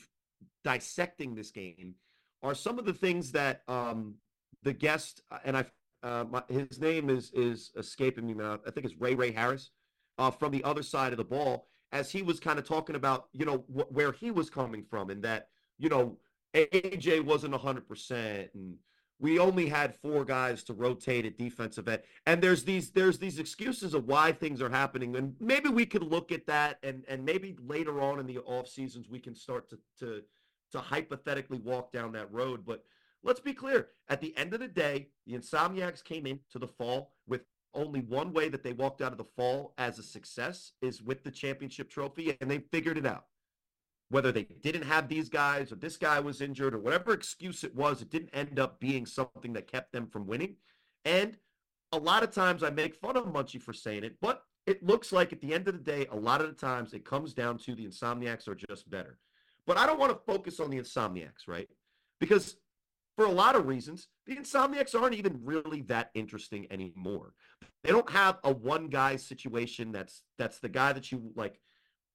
dissecting this game are some of the things that um, the guest and I uh, my, his name is is escaping me now. I think it's Ray Ray Harris uh, from the other side of the ball as he was kind of talking about you know wh- where he was coming from and that you know AJ wasn't 100% and we only had four guys to rotate at defensive end and there's these there's these excuses of why things are happening and maybe we could look at that and and maybe later on in the off seasons we can start to to to hypothetically walk down that road but let's be clear at the end of the day the insomniacs came into the fall with only one way that they walked out of the fall as a success is with the championship trophy and they figured it out whether they didn't have these guys or this guy was injured or whatever excuse it was, it didn't end up being something that kept them from winning. And a lot of times I make fun of Munchie for saying it, but it looks like at the end of the day, a lot of the times it comes down to the Insomniacs are just better. But I don't want to focus on the Insomniacs, right? Because for a lot of reasons, the Insomniacs aren't even really that interesting anymore. They don't have a one guy situation that's that's the guy that you like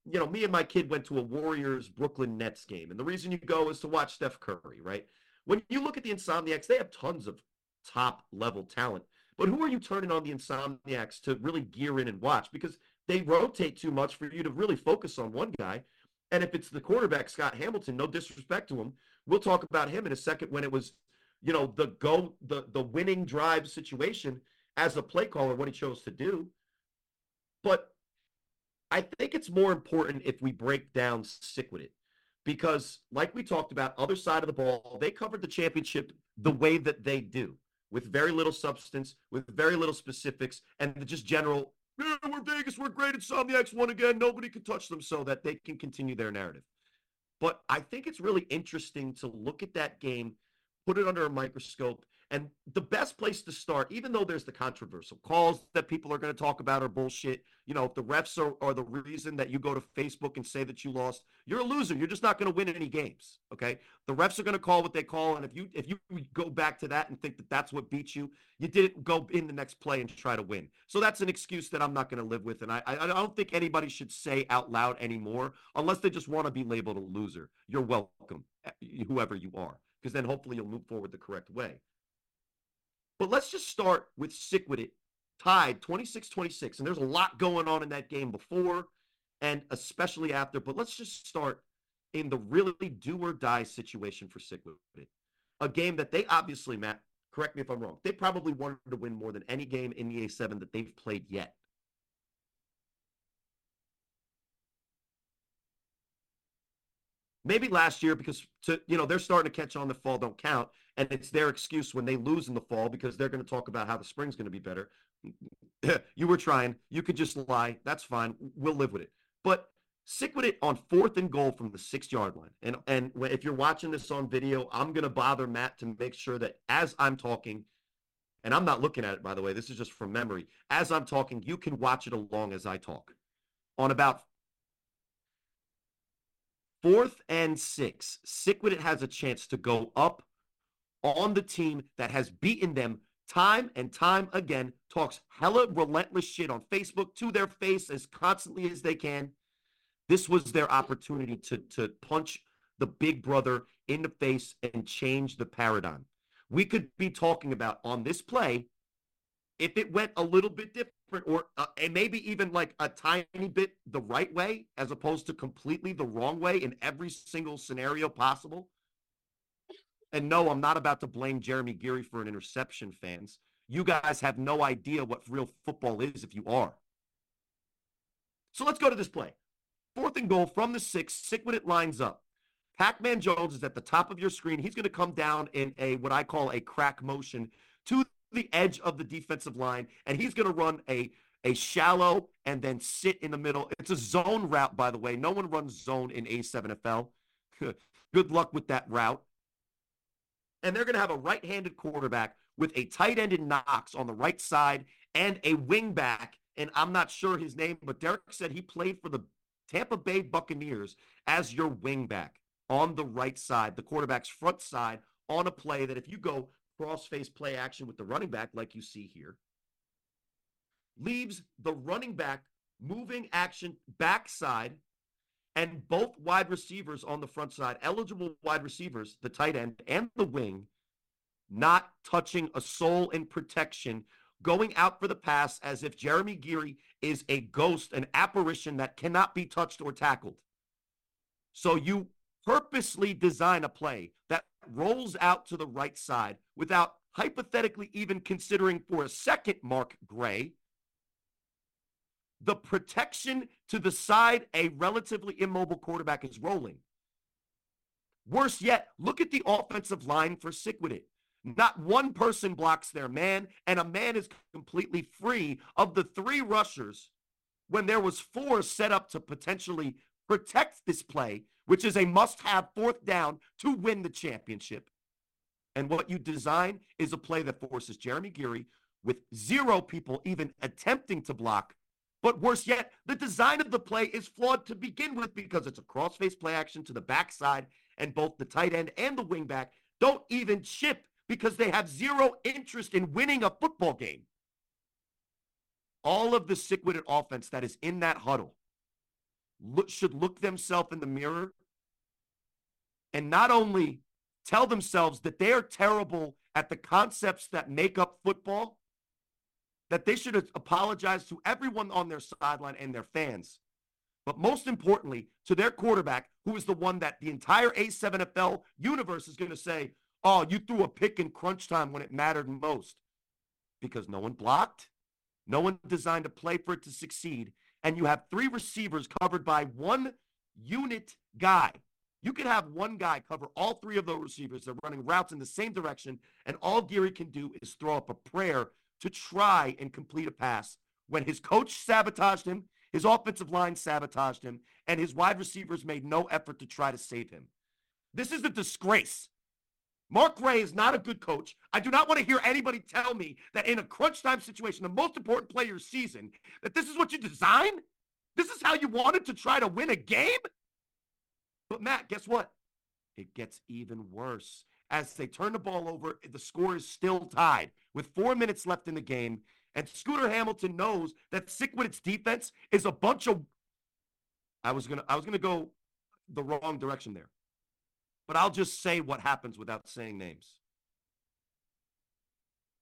you know, me and my kid went to a Warriors Brooklyn Nets game, and the reason you go is to watch Steph Curry, right? When you look at the Insomniacs, they have tons of top level talent. But who are you turning on the Insomniacs to really gear in and watch? Because they rotate too much for you to really focus on one guy. And if it's the quarterback, Scott Hamilton, no disrespect to him, we'll talk about him in a second when it was, you know, the go, the the winning drive situation as a play caller, what he chose to do. But I think it's more important if we break down sick with it because like we talked about other side of the ball they covered the championship the way that they do with very little substance with very little specifics and just general yeah, we're vegas we're great insomniacs won again nobody can touch them so that they can continue their narrative but i think it's really interesting to look at that game put it under a microscope and the best place to start, even though there's the controversial calls that people are going to talk about are bullshit, you know, if the refs are, are the reason that you go to Facebook and say that you lost, you're a loser. You're just not going to win any games. Okay. The refs are going to call what they call. And if you if you go back to that and think that that's what beats you, you didn't go in the next play and try to win. So that's an excuse that I'm not going to live with. And I, I don't think anybody should say out loud anymore unless they just want to be labeled a loser. You're welcome, eh, whoever you are, because then hopefully you'll move forward the correct way. But let's just start with Sick with It, tied 26 26. And there's a lot going on in that game before and especially after. But let's just start in the really do or die situation for Sick with It. A game that they obviously, Matt, correct me if I'm wrong, they probably wanted to win more than any game in the A7 that they've played yet. maybe last year because to you know they're starting to catch on the fall don't count and it's their excuse when they lose in the fall because they're going to talk about how the spring's going to be better. You were trying. You could just lie. That's fine. We'll live with it. But sick with it on fourth and goal from the six yard line. And and if you're watching this on video i'm going to bother matt to make sure that as i'm talking and i'm not looking at it by the way this is just from memory as i'm talking you can watch it along as i talk. On about Fourth and six, Sick With It has a chance to go up on the team that has beaten them time and time again, talks hella relentless shit on Facebook to their face as constantly as they can. This was their opportunity to, to punch the big brother in the face and change the paradigm. We could be talking about on this play if it went a little bit different or uh, and maybe even like a tiny bit the right way as opposed to completely the wrong way in every single scenario possible. And no, I'm not about to blame Jeremy Geary for an interception, fans. You guys have no idea what real football is if you are. So let's go to this play. Fourth and goal from the six. Sick when it lines up. Pac-Man Jones is at the top of your screen. He's going to come down in a what I call a crack motion to the edge of the defensive line, and he's going to run a a shallow and then sit in the middle. It's a zone route, by the way. No one runs zone in A7FL. Good luck with that route. And they're going to have a right-handed quarterback with a tight end in Knox on the right side and a wingback. And I'm not sure his name, but Derek said he played for the Tampa Bay Buccaneers as your wingback on the right side, the quarterback's front side on a play that if you go cross face play action with the running back, like you see here, leaves the running back moving action backside and both wide receivers on the front side, eligible wide receivers, the tight end and the wing, not touching a soul in protection, going out for the pass as if Jeremy Geary is a ghost, an apparition that cannot be touched or tackled. So you purposely design a play that rolls out to the right side without hypothetically even considering for a second Mark Gray the protection to the side a relatively immobile quarterback is rolling. Worse yet, look at the offensive line for Sick With It. Not one person blocks their man, and a man is completely free of the three rushers when there was four set up to potentially protect this play which is a must have fourth down to win the championship. And what you design is a play that forces Jeremy Geary with zero people even attempting to block. But worse yet, the design of the play is flawed to begin with because it's a crossface play action to the backside, and both the tight end and the wingback don't even chip because they have zero interest in winning a football game. All of the sick-witted offense that is in that huddle look, should look themselves in the mirror and not only tell themselves that they are terrible at the concepts that make up football, that they should apologize to everyone on their sideline and their fans. But most importantly, to their quarterback, who is the one that the entire A7FL universe is going to say, oh, you threw a pick in crunch time when it mattered most. Because no one blocked, no one designed a play for it to succeed, and you have three receivers covered by one unit guy. You could have one guy cover all three of those receivers. They're running routes in the same direction, and all Geary can do is throw up a prayer to try and complete a pass. When his coach sabotaged him, his offensive line sabotaged him, and his wide receivers made no effort to try to save him. This is a disgrace. Mark Gray is not a good coach. I do not want to hear anybody tell me that in a crunch time situation, the most important play of your season, that this is what you design? This is how you wanted to try to win a game? But Matt, guess what? It gets even worse. As they turn the ball over, the score is still tied with four minutes left in the game. And Scooter Hamilton knows that Sick With It's defense is a bunch of. I was gonna I was gonna go the wrong direction there. But I'll just say what happens without saying names.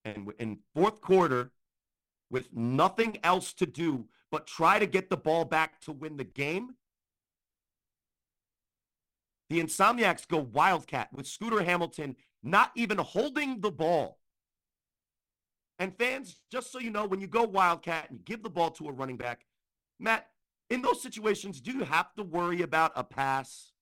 And in fourth quarter, with nothing else to do but try to get the ball back to win the game, the Insomniacs go Wildcat with Scooter Hamilton not even holding the ball. And fans, just so you know, when you go Wildcat and you give the ball to a running back, Matt, in those situations, do you have to worry about a pass?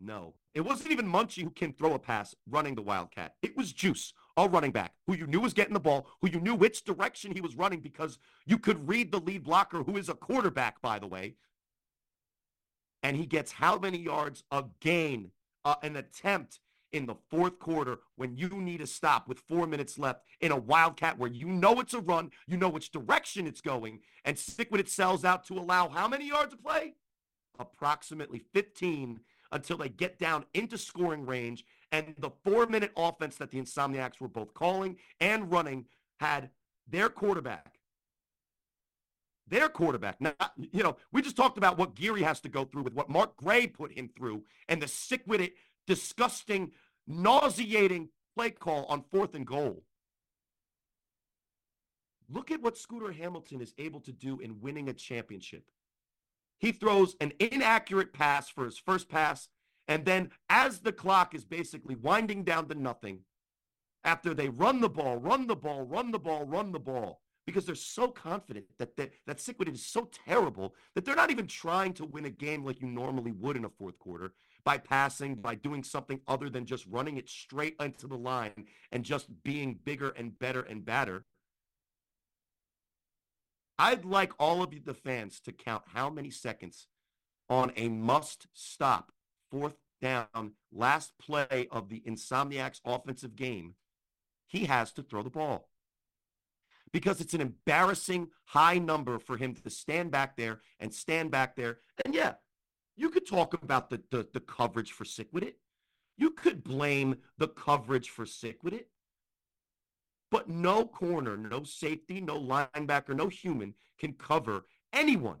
No. It wasn't even Munchie who can throw a pass running the Wildcat. It was Juice, a running back, who you knew was getting the ball, who you knew which direction he was running because you could read the lead blocker, who is a quarterback, by the way. And he gets how many yards? A gain, uh, an attempt in the fourth quarter when you need a stop with four minutes left in a Wildcat where you know it's a run, you know which direction it's going, and stick with it sells out to allow how many yards of play? Approximately 15 until they get down into scoring range. And the four minute offense that the Insomniacs were both calling and running had their quarterback their quarterback. Now, you know, we just talked about what Geary has to go through with what Mark Gray put him through and the sick with it, disgusting, nauseating play call on fourth and goal. Look at what Scooter Hamilton is able to do in winning a championship. He throws an inaccurate pass for his first pass, and then as the clock is basically winding down to nothing, after they run the ball, run the ball, run the ball, run the ball, because they're so confident that that, that Sick With It is so terrible that they're not even trying to win a game like you normally would in a fourth quarter by passing, by doing something other than just running it straight into the line and just being bigger and better and badder. I'd like all of you, the fans, to count how many seconds on a must stop fourth down, last play of the Insomniacs offensive game, he has to throw the ball. Because it's an embarrassing high number for him to stand back there and stand back there. And yeah, you could talk about the, the, the coverage for sick with it. You could blame the coverage for sick with it. But no corner, no safety, no linebacker, no human can cover anyone,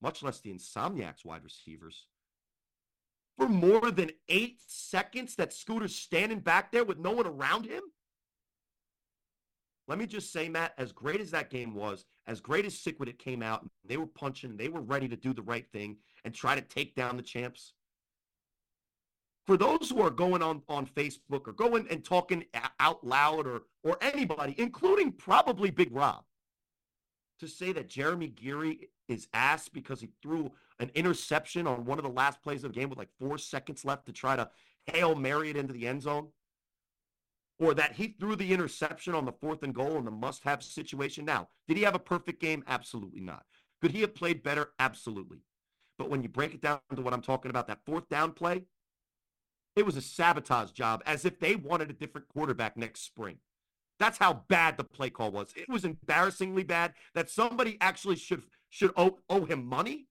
much less the Insomniacs wide receivers, for more than eight seconds that Scooter's standing back there with no one around him? Let me just say, Matt, as great as that game was, as great as Sick it came out, they were punching, they were ready to do the right thing and try to take down the champs for those who are going on on Facebook or going and talking out loud or or anybody, including probably Big Rob, to say that Jeremy Geary is ass because he threw an interception on one of the last plays of the game with like four seconds left to try to hail Mary it into the end zone, or that he threw the interception on the fourth and goal in the must-have situation. Now, did he have a perfect game? Absolutely not. Could he have played better? Absolutely. But when you break it down to what I'm talking about, that fourth down play, it was a sabotage job as if they wanted a different quarterback next spring. That's how bad the play call was. It was embarrassingly bad that somebody actually should should owe, owe him money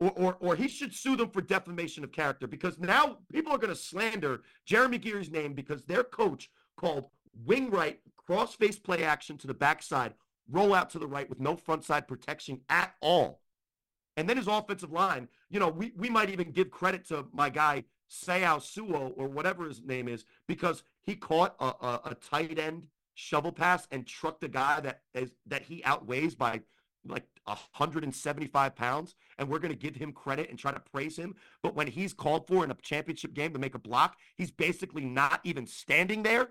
or, or, or he should sue them for defamation of character because now people are going to slander Jeremy Geary's name because their coach called wing right cross face play action to the backside, roll out to the right with no front side protection at all. And then his offensive line, you know, we, we might even give credit to my guy Seau Suo or whatever his name is because he caught a, a, a tight end shovel pass and trucked a guy that is that he outweighs by like 175 pounds and we're going to give him credit and try to praise him but when he's called for in a championship game to make a block he's basically not even standing there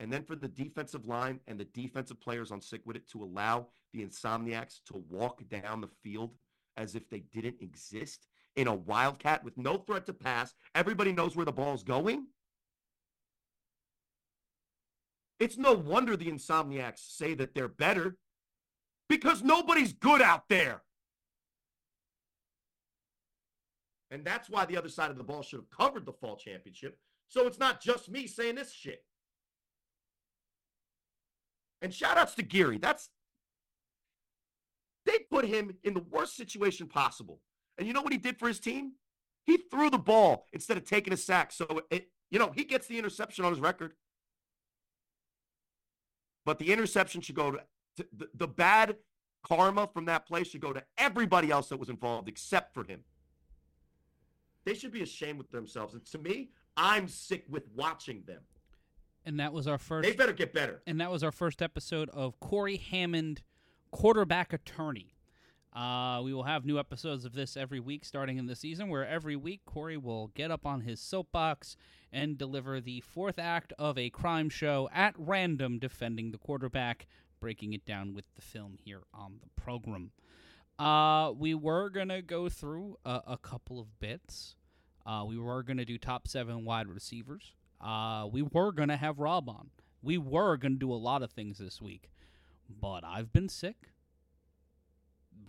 and then for the defensive line and the defensive players on sick with it to allow the insomniacs to walk down the field as if they didn't exist in a wildcat with no threat to pass. Everybody knows where the ball's going. It's no wonder the Insomniacs say that they're better because nobody's good out there. And that's why the other side of the ball should have covered the fall championship. So it's not just me saying this shit. And shout outs to Geary. That's they put him in the worst situation possible. And you know what he did for his team? He threw the ball instead of taking a sack. So, it, you know, he gets the interception on his record. But the interception should go to, to the, the bad karma from that play should go to everybody else that was involved except for him. They should be ashamed with themselves. And to me, I'm sick with watching them. And that was our first. They better get better. And that was our first episode of Cory Hammond, quarterback attorney. Uh, we will have new episodes of this every week starting in the season, where every week Cory will get up on his soapbox and deliver the fourth act of a crime show at random, defending the quarterback, breaking it down with the film here on the program. Uh, we were going to go through a, a, couple of bits. Uh, we were going to do top seven wide receivers. Uh, we were going to have Rob on. We were going to do a lot of things this week, but I've been sick.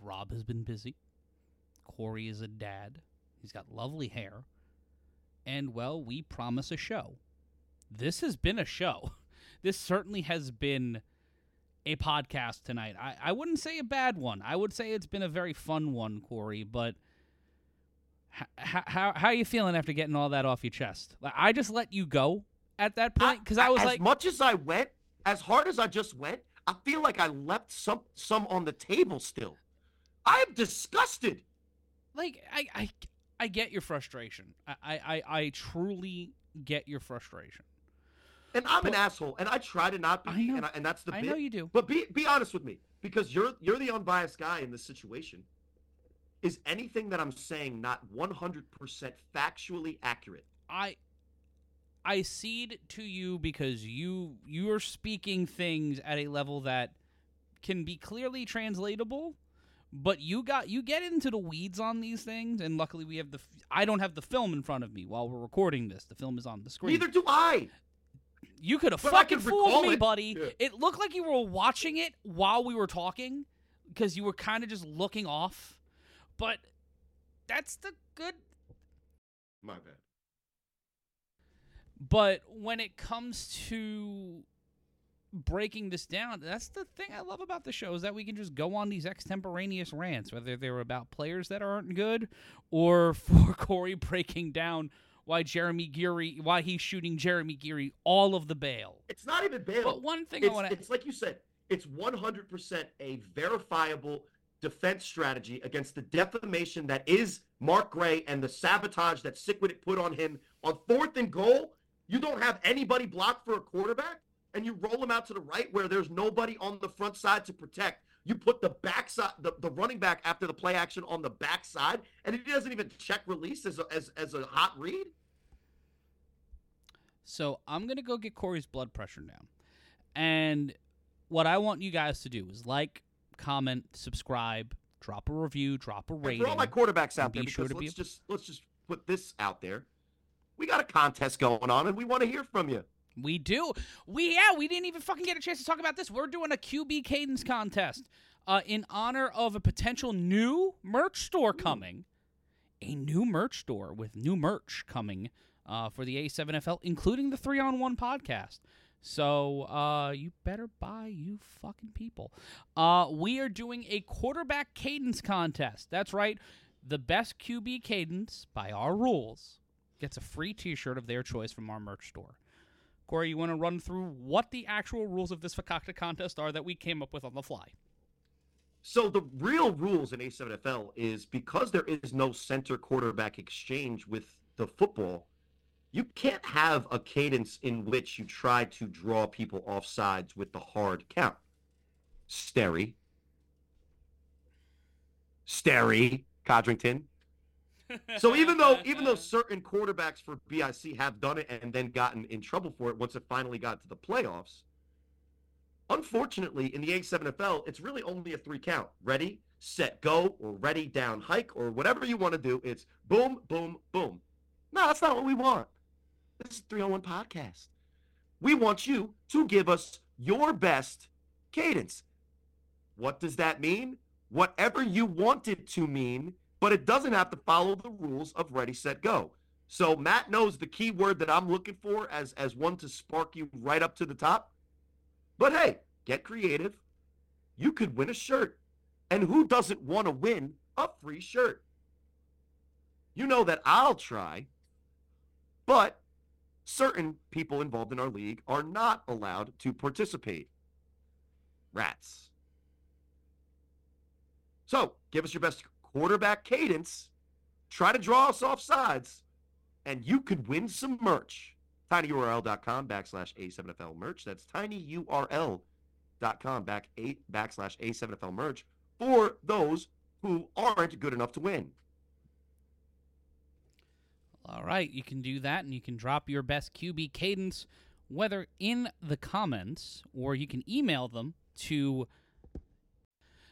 Rob has been busy. Cory is a dad. He's got lovely hair. And, well, we promise a show. This has been a show. This certainly has been a podcast tonight. I, I wouldn't say a bad one. I would say it's been a very fun one, Cory, but how, how, how are you feeling after getting all that off your chest? I just let you go at that point because I, I, was as like. As much as I went, as hard as I just went, I feel like I left some some on the table still. I am disgusted. Like I I I get your frustration. I I I truly get your frustration. And I'm But- an asshole, and I try to not be, and, I, and that's the I bit. know you do. But be be honest with me, because you're you're the unbiased guy in this situation. Is anything that I'm saying not 100% factually accurate? I I cede to you because you you're speaking things at a level that can be clearly translatable, but you got you get into the weeds on these things, and luckily we have the. I don't have the film in front of me while we're recording this. The film is on the screen. Neither do I. You could have fucking fooled me, it. buddy. Yeah. It looked like you were watching it while we were talking because you were kind of just looking off. But that's the good. My bad. But when it comes to breaking this down, that's the thing I love about the show is that we can just go on these extemporaneous rants, whether they're about players that aren't good or for Cory breaking down why Jeremy Geary, why he's shooting Jeremy Geary all of the bail. It's not even bail. But one thing I want to it's like you said, it's 100% a verifiable defense strategy against the defamation that is Mark Gray and the sabotage that Sick With It put on him on fourth and goal. You don't have anybody blocked for a quarterback, and you roll him out to the right where there's nobody on the front side to protect. You put the backside, the, the running back after the play action on the backside, and he doesn't even check release as a, as, as a hot read. So I'm gonna go get Cory's blood pressure down, and what I want you guys to do is like, comment, subscribe, drop a review, drop a And rating. for all my quarterbacks out And there, be sure to be let's just let's just put this out there. We got a contest going on, and we want to hear from you. We do. We yeah, we didn't even fucking get a chance to talk about this. We're doing a QB cadence contest uh, in honor of a potential new merch store coming. A new merch store with new merch coming uh, for the A7FL, including the three on one podcast. So uh, you better buy, you fucking people. Uh, we are doing a quarterback cadence contest. That's right. The best QB cadence by our rules gets a free T-shirt of their choice from our merch store. Cory, you want to run through what the actual rules of this Fakakta contest are that we came up with on the fly? So the real rules in A7FL is because there is no center quarterback exchange with the football, you can't have a cadence in which you try to draw people off sides with the hard count. Sterry. Sterry, Codrington. So even though even though certain quarterbacks for BIC have done it and then gotten in trouble for it once it finally got to the playoffs, unfortunately in the A7FL it's really only a three count. Ready, set, go, or ready, down, hike, or whatever you want to do. It's boom, boom, boom. No, that's not what we want. This is 301 podcast. We want you to give us your best cadence. What does that mean? Whatever you want it to mean, but it doesn't have to follow the rules of ready, set, go. So Matt knows the key word that I'm looking for as as one to spark you right up to the top. But hey, get creative. You could win a shirt. And who doesn't want to win a free shirt? You know that I'll try, but certain people involved in our league are not allowed to participate. Rats. So, give us your best quarterback cadence. Try to draw us off sides, and you could win some merch. tinyurl.com backslash A7FL merch. That's tinyurl.com back eight backslash A7FL merch for those who aren't good enough to win. All right, you can do that, and you can drop your best QB cadence, whether in the comments or you can email them to.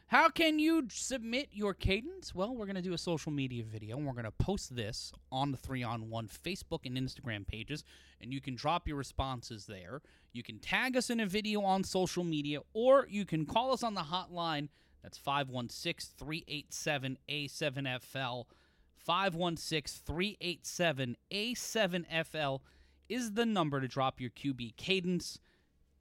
How can you submit your cadence? Well, we're going to do a social media video, and we're going to post this on the 3 on 1 Facebook and Instagram pages, and you can drop your responses there. You can tag us in a video on social media, or you can call us on the hotline. That's 516 387 A7FL. 516 387 A7FL is the number to drop your QB cadence.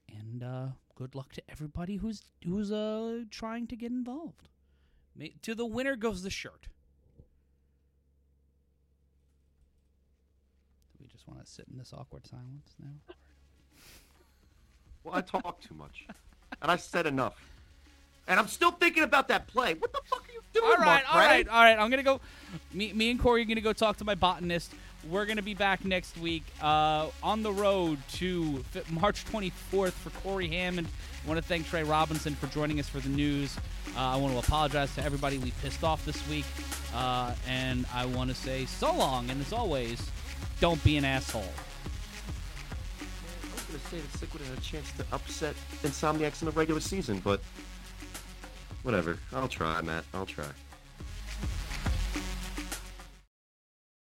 And uh, good luck to everybody who's who's uh, trying to get involved. May- to the winner goes the shirt. Do we just want to sit in this awkward silence now? Well, I talk too much. and I said enough. And I'm still thinking about that play. What the fuck are you doing, All right, Mark all right, all right. I'm gonna go. Me, me and Cory are gonna go talk to my botanist. We're gonna be back next week uh, on the road to March 24th for Cory Hammond. I want to thank Trey Robinson for joining us for the news. Uh, I want to apologize to everybody we pissed off this week, uh, and I want to say so long. And as always, don't be an asshole. I was going to say that Sick With It had a chance to upset Insomniacs in the regular season, but whatever. I'll try, Matt. I'll try.